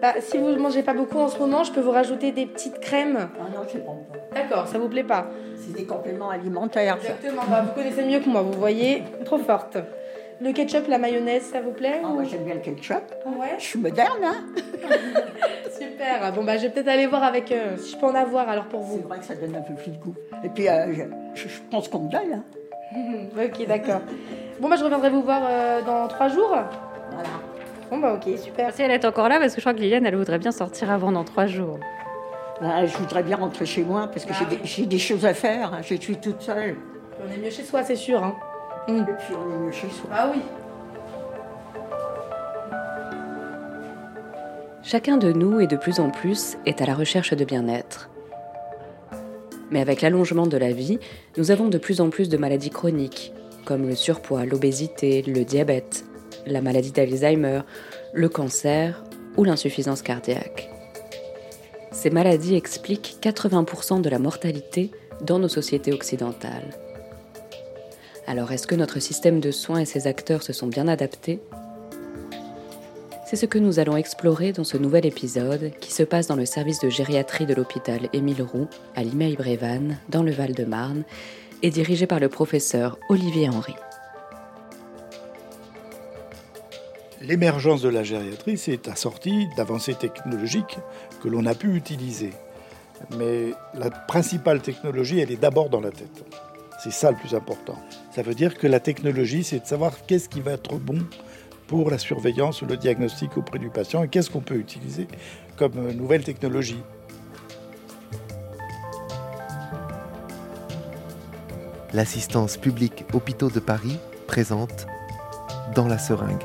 Bah, si vous mangez pas beaucoup en ce moment, je peux vous rajouter des petites crèmes. Ah non, c'est bon. D'accord, ça vous plaît pas C'est des compléments alimentaires. Exactement. Bah, vous connaissez mieux que moi, vous voyez. Trop forte. Le ketchup, la mayonnaise, ça vous plaît Ah, ou- moi, j'aime bien le ketchup. Ouais. Je suis moderne, hein Super. Bon bah, je vais peut-être aller voir avec euh, si je peux en avoir alors pour C'est vous. vrai que ça donne un peu plus de goût. Et puis, euh, je, je- je pense qu'on me donne. Hein. ok, d'accord. Bon bah, je reviendrai vous voir euh, dans trois jours. Bon bah, ok, super. Si elle est encore là, parce que je crois que Liliane, elle voudrait bien sortir avant dans trois jours. Là, je voudrais bien rentrer chez moi parce que Ah j'ai oui. des, choses à faire. hein. Je suis toute seule. On est mieux chez soi, c'est sûr. Hein. Mm. Et puis, on est mieux chez soi. Ah oui. Chacun de nous et de plus en plus est à la recherche de bien-être. Mais avec l'allongement de la vie, nous avons de plus en plus de maladies chroniques, comme le surpoids, l'obésité, le diabète, la maladie d'Alzheimer, le cancer ou l'insuffisance cardiaque. Ces maladies expliquent 80% de la mortalité dans nos sociétés occidentales. Alors est-ce que notre système de soins et ses acteurs se sont bien adaptés? C'est ce que nous allons explorer dans ce nouvel épisode qui se passe dans le service de gériatrie de l'hôpital Émile Roux à Limeil-Brévannes, dans le Val-de-Marne, et dirigé par le professeur Olivier Henry. L'émergence de la gériatrie s'est assortie d'avancées technologiques que l'on a pu utiliser. Mais la principale technologie, elle est d'abord dans la tête. C'est ça le plus important. Ça veut dire que la technologie, c'est de savoir qu'est-ce qui va être bon pour la surveillance ou le diagnostic auprès du patient et qu'est-ce qu'on peut utiliser comme nouvelle technologie. L'assistance publique Hôpitaux de Paris présente Dans la seringue,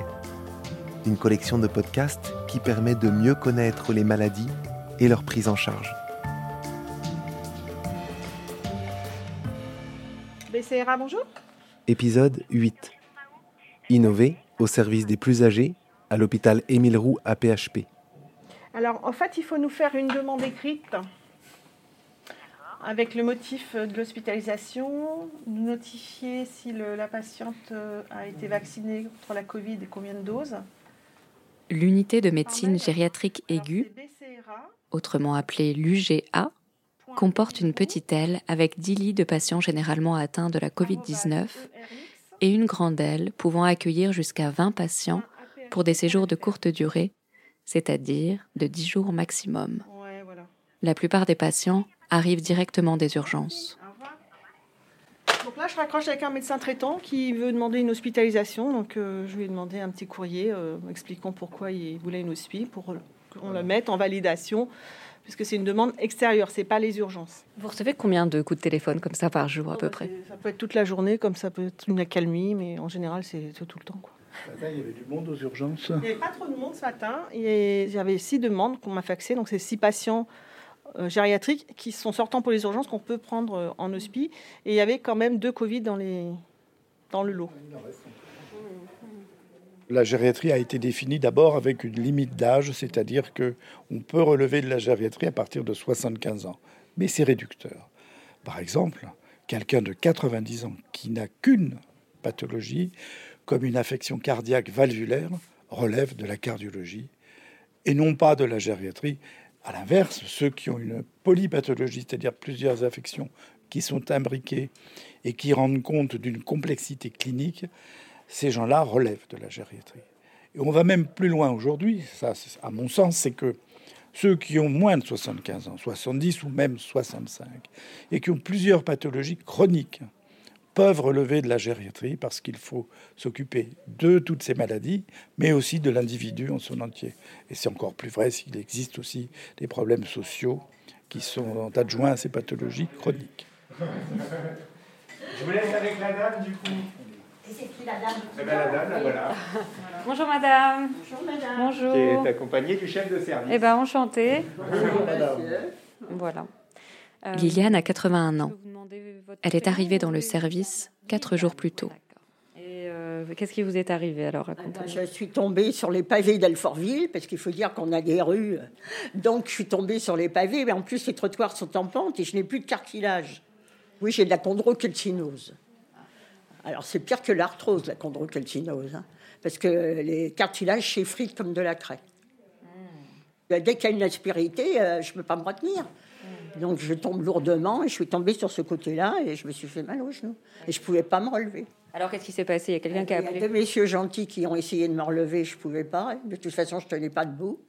une collection de podcasts qui permet de mieux connaître les maladies et leur prise en charge. BCRA, bonjour. Épisode 8. Innover au service des plus âgés à l'hôpital Émile Roux à PHP. Alors, en fait, il faut nous faire une demande écrite avec le motif de l'hospitalisation, nous notifier si le- la patiente euh, a été vaccinée contre la Covid et combien de doses. L'unité de médecine gériatrique aiguë, autrement appelée l'UGA, comporte une petite aile avec 10 lits de patients généralement atteints de la Covid-19 et une grande aile pouvant accueillir jusqu'à 20 patients pour des séjours de courte durée, c'est-à-dire de 10 jours maximum. La plupart des patients arrivent directement des urgences. Là, je raccroche avec un médecin traitant qui veut demander une hospitalisation. Donc, euh, je lui ai demandé un petit courrier euh, expliquant pourquoi il voulait une hospi pour qu'on la mette en validation, puisque c'est une demande extérieure, c'est pas les urgences. Vous recevez combien de coups de téléphone comme ça par jour à Oh, peu bah, près? Ça peut être toute la journée, comme ça peut être une accalmie, mais en général, c'est tout le temps. Quoi. Il y avait du monde aux urgences. Il n'y avait pas trop de monde ce matin. et J'avais six demandes qu'on m'a faxées. Donc, c'est six patients gériatriques qui sont sortants pour les urgences qu'on peut prendre euh, en hospi. Et il y avait quand même deux Covid dans, les... dans le lot. La gériatrie a été définie d'abord avec une limite d'âge, c'est-à-dire que on peut relever de la gériatrie à partir de 75 ans, mais c'est réducteur. Par exemple, quelqu'un de 90 ans qui n'a qu'une pathologie, comme une affection cardiaque valvulaire, relève de la cardiologie et non pas de la gériatrie. À l'inverse, ceux qui ont une polypathologie, c'est-à-dire plusieurs affections qui sont imbriquées et qui rendent compte d'une complexité clinique, ces gens-là relèvent de la gériatrie. Et on va même plus loin aujourd'hui, ça, à mon sens, c'est que ceux qui ont moins de 75 ans, 70 ou même 65, et qui ont plusieurs pathologies chroniques, peuvent relever de la gériatrie parce qu'il faut s'occuper de toutes ces maladies, mais aussi de l'individu en son entier. Et c'est encore plus vrai s'il existe aussi des problèmes sociaux qui sont adjoints à ces pathologies chroniques. Je vous laisse avec la dame du coup. C'est qui la dame Eh ben, la dame, la voilà. Bonjour madame. Bonjour madame. Bonjour. Qui est accompagnée du chef de service. Eh ben enchantée. Voilà. Euh, Liliane a 81 ans. Elle est arrivée dans le service quatre jours plus tôt. Et euh, qu'est-ce qui vous est arrivé alors racontez-moi. Je suis tombée sur les pavés d'Alfortville, parce qu'il faut dire qu'on a des rues. Donc, je suis tombée sur les pavés, mais en plus, les trottoirs sont en pente et je n'ai plus de cartilage. Oui, j'ai de la chondrocalcinose. Alors, c'est pire que l'arthrose, la chondrocalcinose, hein, parce que les cartilages s'effritent comme de la craie. Hmm. Dès qu'il y a une aspérité, euh, je ne peux pas me retenir. Donc je tombe lourdement et je suis tombée sur ce côté-là et je me suis fait mal au genou. Et je ne pouvais pas me relever. Alors qu'est-ce qui s'est passé? Il y a quelqu'un qui a Il y a appelé? deux messieurs gentils qui ont essayé de me relever, je ne pouvais pas. De toute façon, je ne tenais pas debout.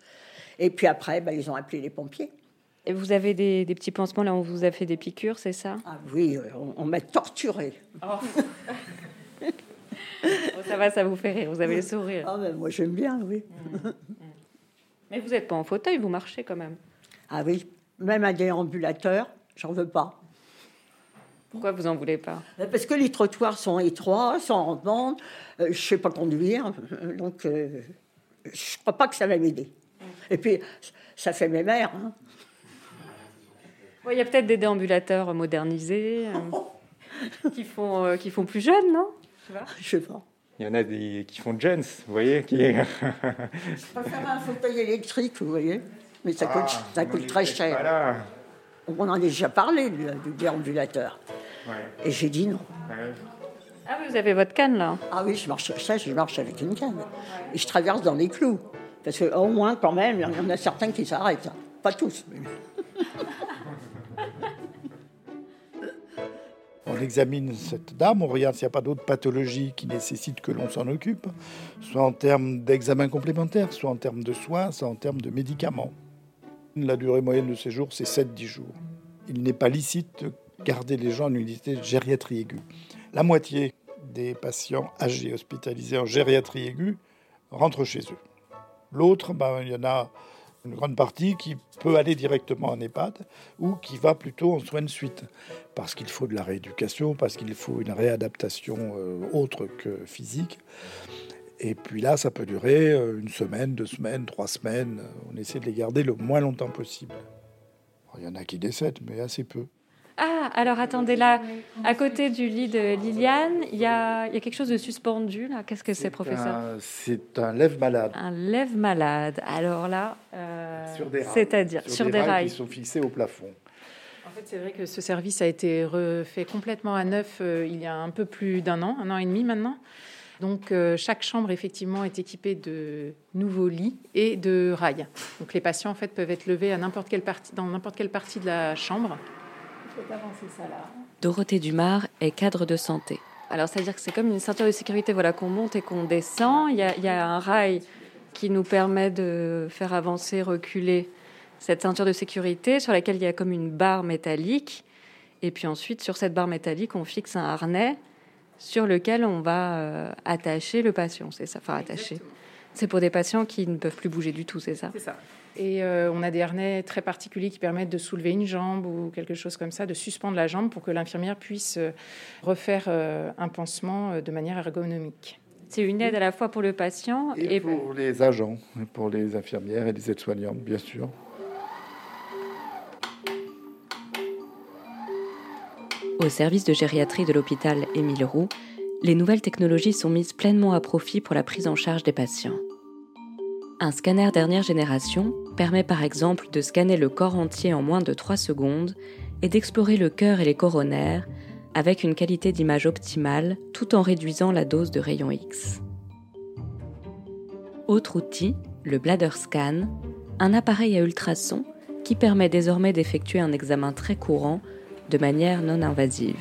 Et puis après, bah, ils ont appelé les pompiers. Et vous avez des, des petits pansements là, on vous a fait des piqûres, c'est ça? Ah oui, euh, on, on m'a torturée. Bon, Ça va, ça vous fait rire, vous avez le sourire. Ah ben, moi j'aime bien, oui. Mais vous n'êtes pas en fauteuil, vous marchez quand même. Ah oui, même un déambulateur, j'en veux pas. Pourquoi vous en voulez pas? Euh, Parce que les trottoirs sont étroits, sont en bande, euh, je ne sais pas conduire, euh, donc euh, je ne crois pas que ça va m'aider. Et puis, ça fait mes mères. hein. Il y a peut-être des déambulateurs modernisés euh, qui, font, euh, qui font plus jeunes, non? Je sais pas. Il y en a des qui font Jones, vous voyez qui. Je préfère un fauteuil électrique, vous voyez. Mais ça coûte, Ah, ça coûte très cher. On en a déjà parlé du, du déambulateur. Ouais, Et j'ai dit non. ouais. Ah oui, vous avez votre canne là. Ah oui, je marche ça, je marche avec une canne. Et je traverse dans les clous. Parce qu'au moins, quand même, il y en a certains qui s'arrêtent. Pas tous. mais- On examine cette dame, on regarde s'il n'y a pas d'autres pathologies qui nécessitent que l'on s'en occupe, soit en termes d'examen complémentaire, soit en termes de soins, soit en termes de médicaments. La durée moyenne de séjour, c'est 7-10 jours. Il n'est pas licite de garder les gens en unité de gériatrie aiguë. La moitié des patients âgés hospitalisés en gériatrie aiguë rentrent chez eux. L'autre, ben, il y en a une grande partie qui peut aller directement en EHPAD ou qui va plutôt en soins de suite parce qu'il faut de la rééducation, parce qu'il faut une réadaptation euh, autre que physique. Et puis là, ça peut durer euh, une semaine, deux semaines, trois semaines. On essaie de les garder le moins longtemps possible. Il y en a qui décèdent, mais assez peu. Ah, alors attendez là, à côté du lit de Liliane, il y a, il y a quelque chose de suspendu là. Qu'est-ce que c'est, professeur C'est un lève-malade. Un lève-malade. Alors là, euh, Sur des rails. c'est-à-dire sur, des rails. qui sont fixés au plafond. En fait, c'est vrai que ce service a été refait complètement à neuf euh, il y a un peu plus d'un an, un an et demi maintenant. Donc, euh, chaque chambre, effectivement, est équipée de nouveaux lits et de rails. Donc, les patients, en fait, peuvent être levés à n'importe quelle partie, dans n'importe quelle partie de la chambre. Dorothée Dumar est cadre de santé. Alors, c'est-à-dire que c'est comme une ceinture de sécurité voilà, qu'on monte et qu'on descend. Il y, a, il y a un rail qui nous permet de faire avancer, reculer cette ceinture de sécurité sur laquelle il y a comme une barre métallique. Et puis ensuite, sur cette barre métallique, on fixe un harnais sur lequel on va euh, attacher le patient. C'est ça, enfin attacher. C'est pour des patients qui ne peuvent plus bouger du tout, c'est ça? C'est ça. Et euh, on a des harnais très particuliers qui permettent de soulever une jambe ou quelque chose comme ça, de suspendre la jambe pour que l'infirmière puisse euh, refaire euh, un pansement de manière ergonomique. C'est une aide à la fois pour le patient Et, et, pour les agents, et pour les infirmières et les aides-soignantes, bien sûr. Au service de gériatrie de l'hôpital Émile Roux, les nouvelles technologies sont mises pleinement à profit pour la prise en charge des patients. Un scanner dernière génération permet par exemple de scanner le corps entier en moins de 3 secondes et d'explorer le cœur et les coronaires avec une qualité d'image optimale tout en réduisant la dose de rayons X. Autre outil, le bladder scan, un appareil à ultrasons qui permet désormais d'effectuer un examen très courant de manière non invasive.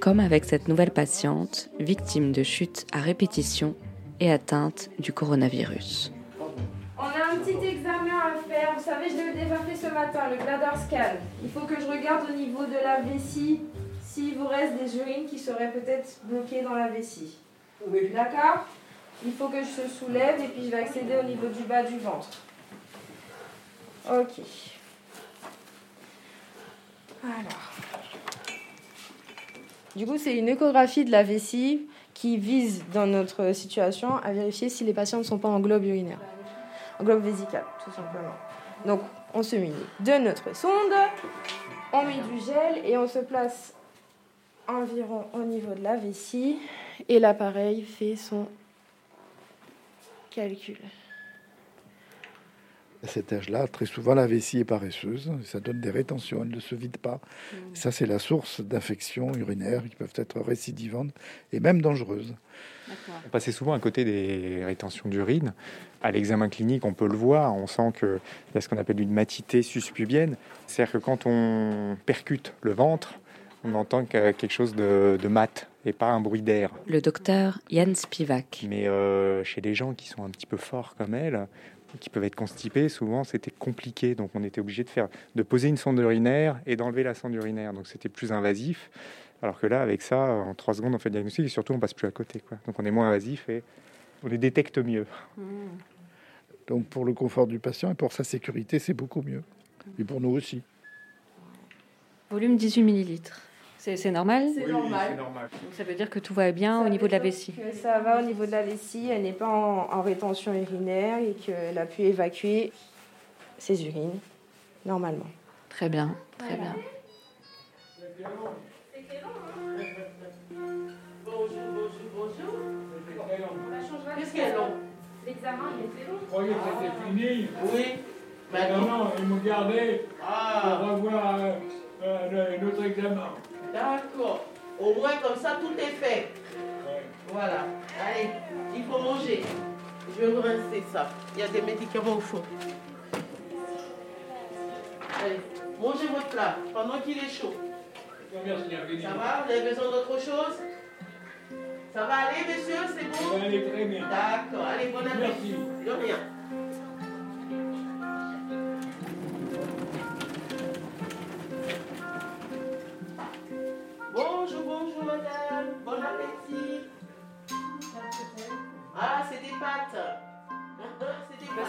Comme avec cette nouvelle patiente, victime de chutes à répétition et atteinte du coronavirus. On a un petit examen à faire. Vous savez, je l'ai déjà fait ce matin, le bladder scan. Il faut que je regarde au niveau de la vessie s'il vous reste des urines qui seraient peut-être bloquées dans la vessie. D'accord? Il faut que je se soulève et puis je vais accéder au niveau du bas du ventre. Ok. Alors. Du coup, c'est une échographie de la vessie qui vise, dans notre situation, à vérifier si les patients ne sont pas en globe urinaire. En globe vésical, tout simplement. Donc, on se munit de notre sonde, on met du gel et on se place environ au niveau de la vessie. Et l'appareil fait son calcul. À cet âge-là, très souvent, la vessie est paresseuse, ça donne des rétentions, elle ne se vide pas. Ça, c'est la source d'infections urinaires qui peuvent être récidivantes et même dangereuses. On passait souvent à côté des rétentions d'urine. À l'examen clinique, on peut le voir, on sent qu'il y a ce qu'on appelle une matité suspubienne. C'est-à-dire que quand on percute le ventre, on entend quelque chose de, de mat et pas un bruit d'air. Le docteur Yann Spivak. Mais euh, chez les gens qui sont un petit peu forts comme elle, qui peuvent être constipés, souvent c'était compliqué. Donc on était obligé de, faire, de poser une sonde urinaire et d'enlever la sonde urinaire. Donc c'était plus invasif. Alors que là, avec ça, en trois secondes, on fait le diagnostic et surtout, on passe plus à côté. Quoi. Donc, on est moins invasif et on les détecte mieux. Donc, pour le confort du patient et pour sa sécurité, c'est beaucoup mieux. Et pour nous aussi. Volume 18 millilitres. C'est normal C'est normal. Donc, ça veut dire que tout va bien Ça au niveau de la vessie. que Ça va au niveau de la vessie, elle n'est pas en, en rétention urinaire et qu'elle a pu évacuer ses urines normalement. Très bien, très bien. Bonjour, bonjour, bonjour. Qu'est-ce qu'il y a L'examen, il était long. Je croyais que c'était fini. Oui. Non, ils m'ont gardé Ah, pour revoir euh, euh, un autre examen. D'accord. Au moins, comme ça, tout est fait. Voilà. Allez, il faut manger. Je vais me rincer ça. Il y a des médicaments au fond. Allez, mangez votre plat pendant qu'il est chaud. Ça va? Vous avez besoin d'autre chose? Ça va aller, monsieur? C'est bon? Ça va aller très bien. D'accord. Allez, bon appétit. De rien.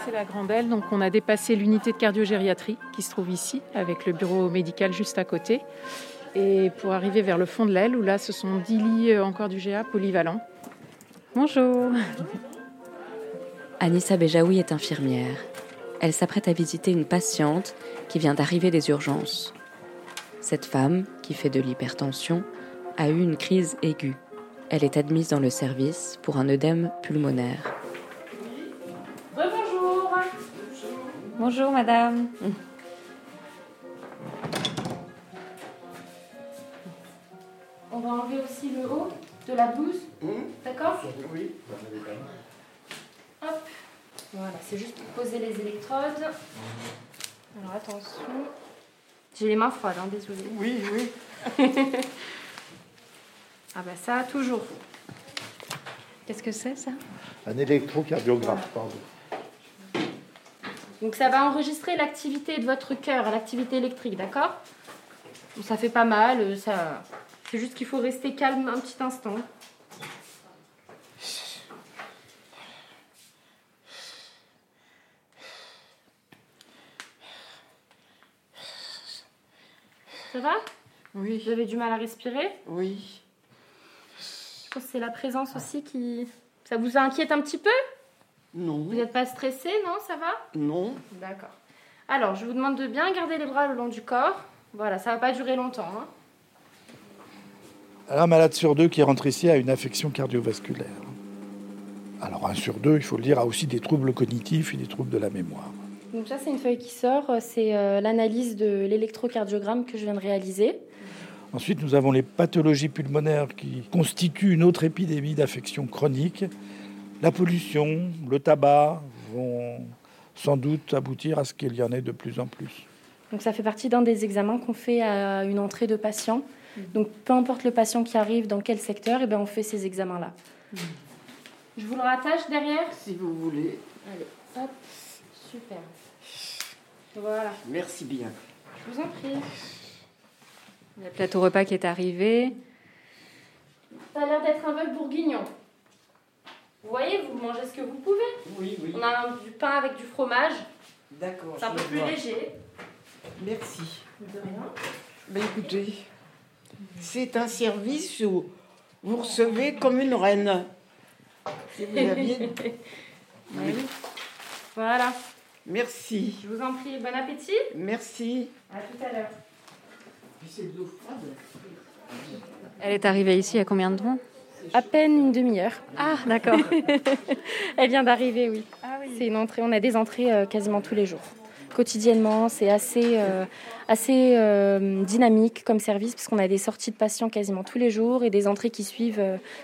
C'est la Grandelle, donc on a dépassé l'unité de cardiogériatrie qui se trouve ici, avec le bureau médical juste à côté. Et pour arriver vers le fond de l'aile, où là, ce sont 10 lits euh, encore du GA polyvalents. Bonjour Anissa Bejaoui est infirmière. Elle s'apprête à visiter une patiente qui vient d'arriver des urgences. Cette femme, qui fait de l'hypertension, a eu une crise aiguë. Elle est admise dans le service pour un œdème pulmonaire. Bonjour, madame. On va enlever aussi le haut de la blouse. D'accord Oui. Hop. Voilà, c'est juste pour poser les électrodes. Alors attention. J'ai les mains froides, hein, désolée. Oui, oui. Ah bah ça, toujours. Qu'est-ce que c'est, ça? Un électrocardiographe, pardon. Donc ça va enregistrer l'activité de votre cœur, l'activité électrique, d'accord? Ça fait pas mal, euh, ça... c'est juste qu'il faut rester calme un petit instant. Ça va? Oui. Vous avez du mal à respirer? Oui. Je pense que c'est la présence aussi qui... Ça vous inquiète un petit peu? Non. Vous n'êtes pas stressé, non Ça va? Non. D'accord. Alors, je vous demande de bien garder les bras le long du corps. Voilà, ça va pas durer longtemps. hein. Un malade sur deux qui rentre ici a une affection cardiovasculaire. Alors un sur deux, il faut le dire, a aussi des troubles cognitifs et des troubles de la mémoire. Donc ça, c'est une feuille qui sort. C'est euh, l'analyse de l'électrocardiogramme que je viens de réaliser. Ensuite, nous avons les pathologies pulmonaires qui constituent une autre épidémie d'affections chroniques. La pollution, le tabac vont sans doute aboutir à ce qu'il y en ait de plus en plus. Donc ça fait partie d'un des examens qu'on fait à une entrée de patient. Donc peu importe le patient qui arrive, dans quel secteur, et ben on fait ces examens-là. Je vous le rattache derrière? Si vous voulez. Allez, hop, super. Voilà, Merci bien. je vous en prie. Il y a le plateau repas qui est arrivé. Ça a l'air d'être un vol bourguignon. Vous voyez, vous mangez ce que vous pouvez. Oui, oui. On a un- du pain avec du fromage. D'accord. C'est un peu plus voir. léger. Merci. De rien. Ben écoutez, c'est un service où vous recevez comme une reine. Si vous aviez- Oui. Voilà. Merci. Je vous en prie, bon appétit. Merci. À tout à l'heure. Puis c'est de l'eau froide. Elle est arrivée ici il y a combien de temps? À peine une demi-heure. Ah, d'accord. Elle vient d'arriver, oui. Ah oui. C'est une entrée, on a des entrées euh, quasiment tous les jours. Quotidiennement, c'est assez, euh, assez euh, dynamique comme service parce qu'on a des sorties de patients quasiment tous les jours et des entrées qui suivent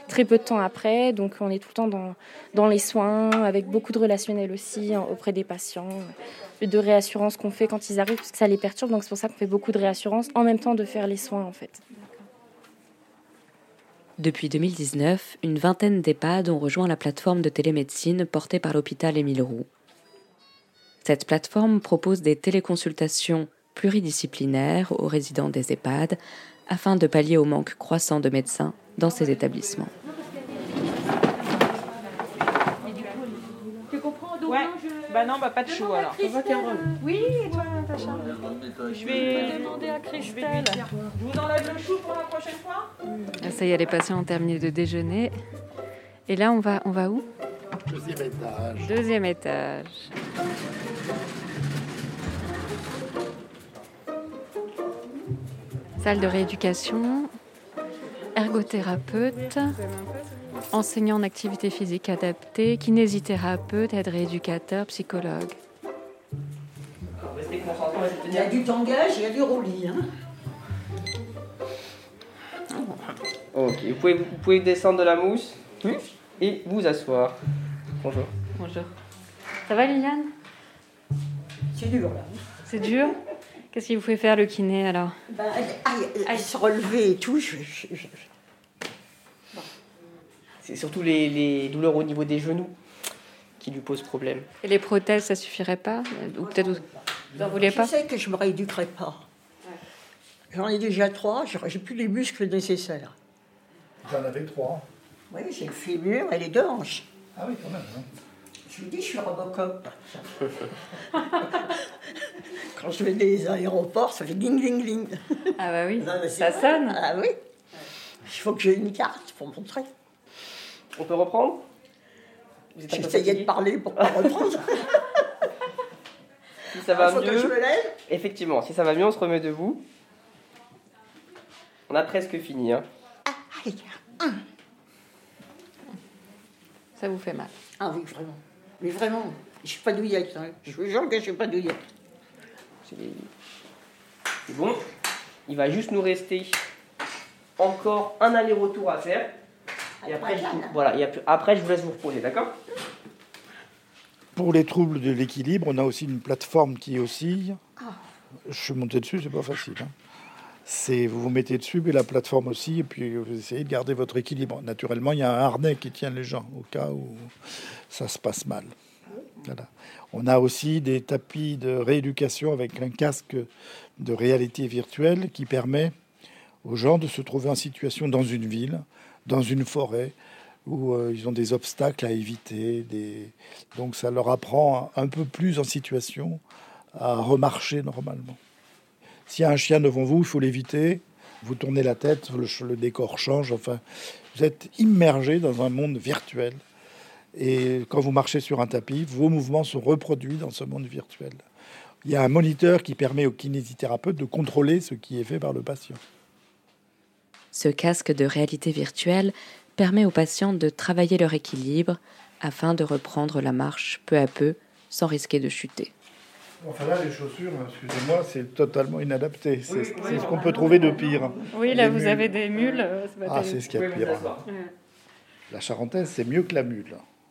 très peu de temps après. Donc on est tout le temps dans, dans les soins, avec beaucoup de relationnel aussi hein, auprès des patients, de réassurance qu'on fait quand ils arrivent parce que ça les perturbe. Donc c'est pour ça qu'on fait beaucoup de réassurance en même temps de faire les soins en fait. Depuis 2019, une vingtaine d'EHPAD ont rejoint la plateforme de télémédecine portée par l'hôpital Émile Roux. Cette plateforme propose des téléconsultations pluridisciplinaires aux résidents des EHPAD afin de pallier au manque croissant de médecins dans ces établissements. Tu comprends donc ouais. Bah non, bah pas de chou alors. Oui, et toi, Natacha Je vais demander à Christelle. Je vous enlève le chou pour la prochaine fois Ah, Ça y est, les patients ont terminé de déjeuner. Et là, on va, on va où? Deuxième étage. Deuxième étage. Salle de rééducation, ergothérapeute, enseignant en activité physique adaptée, kinésithérapeute, aide rééducateur, psychologue. Il y a du tangage, il y a du roulis. Hein. Ok, vous pouvez, vous pouvez descendre de la mousse et vous asseoir. Bonjour. Bonjour. Ça va, Liliane? C'est dur là. C'est dur? Qu'est-ce qu'il vous fait faire le kiné alors? Bah, aïe, aïe, se relever et tout. je- je- je- C'est surtout les, les douleurs au niveau des genoux qui lui posent problème. Et les prothèses, ça suffirait pas Ou peut-être vous n'en vouliez pas Je sais que je me rééduquerai pas. J'en ai déjà trois, j'ai plus les muscles nécessaires. J'en avais trois. Oui, j'ai le fémur et les deux hanches. Ah oui, quand même. hein. Je vous dis, je suis Robocop. Quand je vais des aéroports, ça fait ding, ding, ding. Ah bah oui, Non, ça vrai. sonne. Ah oui. Il faut que j'ai une carte pour montrer. On peut reprendre? J'essayais de parler pour pas reprendre. Si ça va que mieux, je me lève. effectivement, si ça va mieux, on se remet debout. On a presque fini. Hein. Ça vous fait mal. Ah oui, vraiment. Mais vraiment, je suis pas douillette. hein. Je vous jure que je suis pas douillette. C'est c'est bon. Il va juste nous rester encore un aller-retour à faire. Et après, je, vous- voilà, et après- je vous laisse vous reposer, d'accord? Pour les troubles de l'équilibre, on a aussi une plateforme qui oscille. Je suis monté dessus, c'est pas facile. hein. C'est vous vous mettez dessus, et la plateforme aussi, et puis vous essayez de garder votre équilibre. Naturellement, il y a un harnais qui tient les gens au cas où ça se passe mal. Voilà. On a aussi des tapis de rééducation avec un casque de réalité virtuelle qui permet aux gens de se trouver en situation dans une ville, dans une forêt, où euh, ils ont des obstacles à éviter. Donc ça leur apprend un peu plus en situation à remarcher normalement. S'il y a un chien devant vous, il faut l'éviter. Vous tournez la tête, le, le décor change. Enfin, vous êtes immergé dans un monde virtuel. Et quand vous marchez sur un tapis, vos mouvements sont reproduits dans ce monde virtuel. Il y a un moniteur qui permet au kinésithérapeute de contrôler ce qui est fait par le patient. Ce casque de réalité virtuelle permet aux patients de travailler leur équilibre afin de reprendre la marche peu à peu sans risquer de chuter. Enfin là, les chaussures, excusez-moi, c'est totalement inadapté. C'est Oui, c'est oui. ce qu'on peut trouver de pire. Oui, là, Les vous mules. avez des mules. euh, Ah, c'est ce qu'il y a de pire. La charentaise, c'est mieux que la mule.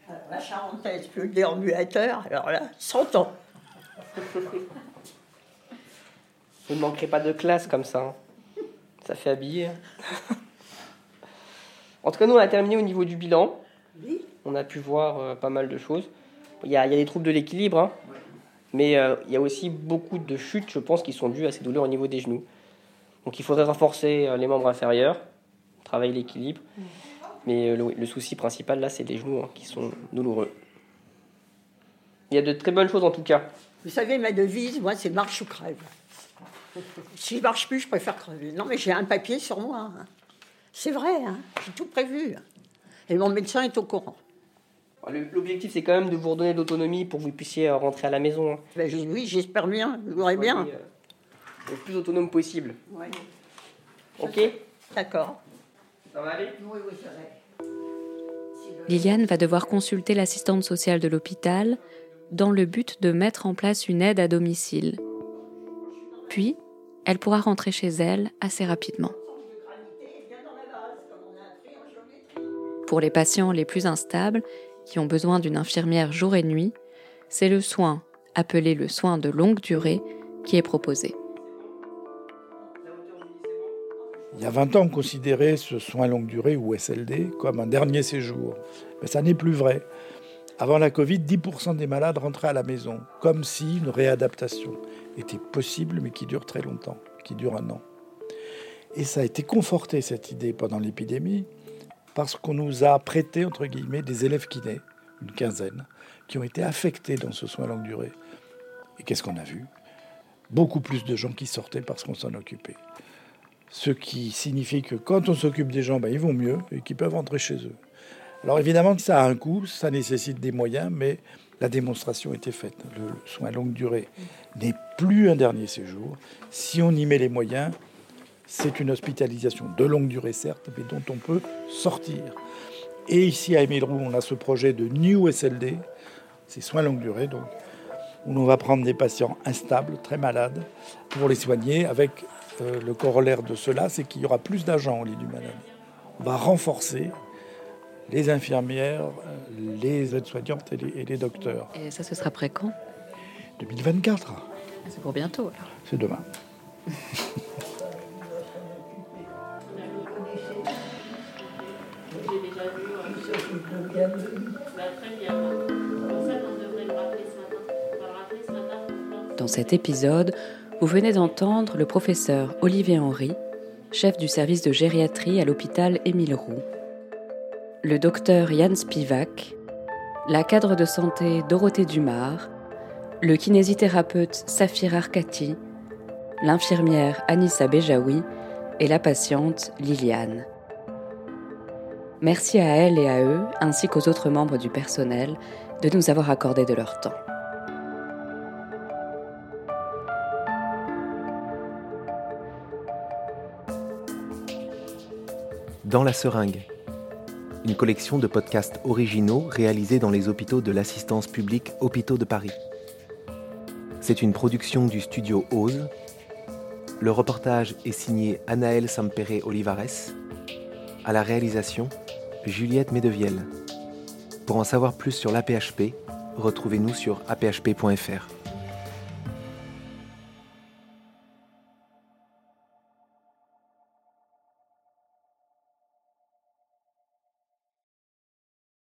Alors, La charentaise, plus le déambulateur, alors là, 100 ans. Vous ne manquerez pas de classe comme ça. hein. Ça fait habiller. en tout cas, nous, on a terminé au niveau du bilan. On a pu voir euh, pas mal de choses. Il y a, il y a des troubles de l'équilibre, hein. mais euh, il y a aussi beaucoup de chutes, je pense, qui sont dues à ces douleurs au niveau des genoux. Donc il faudrait renforcer euh, les membres inférieurs, travailler l'équilibre. Mais le, le souci principal, là, c'est les genoux hein, qui sont douloureux. Il y a de très bonnes choses en tout cas. Vous savez, ma devise, moi, c'est marche ou crève. Si je marche plus, je préfère crever. Non, mais j'ai un papier sur moi. hein. C'est vrai, hein. j'ai tout prévu. Et mon médecin est au courant. L'objectif, c'est quand même de vous redonner de l'autonomie pour que vous puissiez euh, rentrer à la maison. hein. Ben, je- oui, j'espère bien, je voudrais bien. Euh, le plus autonome possible. Ouais. Ok D'accord. Ça va aller? Oui, oui, ça va. Liliane va devoir consulter l'assistante sociale de l'hôpital dans le but de mettre en place une aide à domicile. Puis, elle pourra rentrer chez elle assez rapidement. Pour les patients les plus instables, qui ont besoin d'une infirmière jour et nuit, c'est le soin, appelé le soin de longue durée, qui est proposé. Il y a 20 ans, on considérait ce soin longue durée ou SLD comme un dernier séjour. Mais ça n'est plus vrai. Avant la Covid, 10% des malades rentraient à la maison, comme si une réadaptation était possible, mais qui dure très longtemps, qui dure un an. Et ça a été conforté, cette idée, pendant l'épidémie, parce qu'on nous a prêté, entre guillemets, des élèves kinés, une quinzaine, qui ont été affectés dans ce soin longue durée. Et qu'est-ce qu'on a vu? Beaucoup plus de gens qui sortaient parce qu'on s'en occupait. Ce qui signifie que quand on s'occupe des gens, ben, ils vont mieux et qu'ils peuvent rentrer chez eux. Alors évidemment que ça a un coût, ça nécessite des moyens, mais la démonstration était faite. Le soin longue durée n'est plus un dernier séjour. Si on y met les moyens, c'est une hospitalisation de longue durée, certes, mais dont on peut sortir. Et ici à Émile on a ce projet de New SLD, c'est soins longue durée, donc, où on va prendre des patients instables, très malades, pour les soigner, avec euh, le corollaire de cela, c'est qu'il y aura plus d'agents au lit du malade. On va renforcer les infirmières, euh, les aides-soignantes et, les docteurs. Et ça, ce sera après quand? 2024. C'est pour bientôt alors. C'est demain. Dans cet épisode, vous venez d'entendre le professeur Olivier Henry, chef du service de gériatrie à l'hôpital Émile Roux, le docteur Yann Spivak, la cadre de santé Dorothée Dumar, le kinésithérapeute Safir Arkati, l'infirmière Anissa Bejaoui et la patiente Liliane. Merci à elle et à eux, ainsi qu'aux autres membres du personnel, de nous avoir accordé de leur temps. Dans la seringue, une collection de podcasts originaux réalisés dans les hôpitaux de l'assistance publique Hôpitaux de Paris. C'est une production du studio Ose. Le reportage est signé Anaël Sampere Olivares. À la réalisation, Juliette Medevielle. Pour en savoir plus sur l'APHP, retrouvez-nous sur aphp.fr.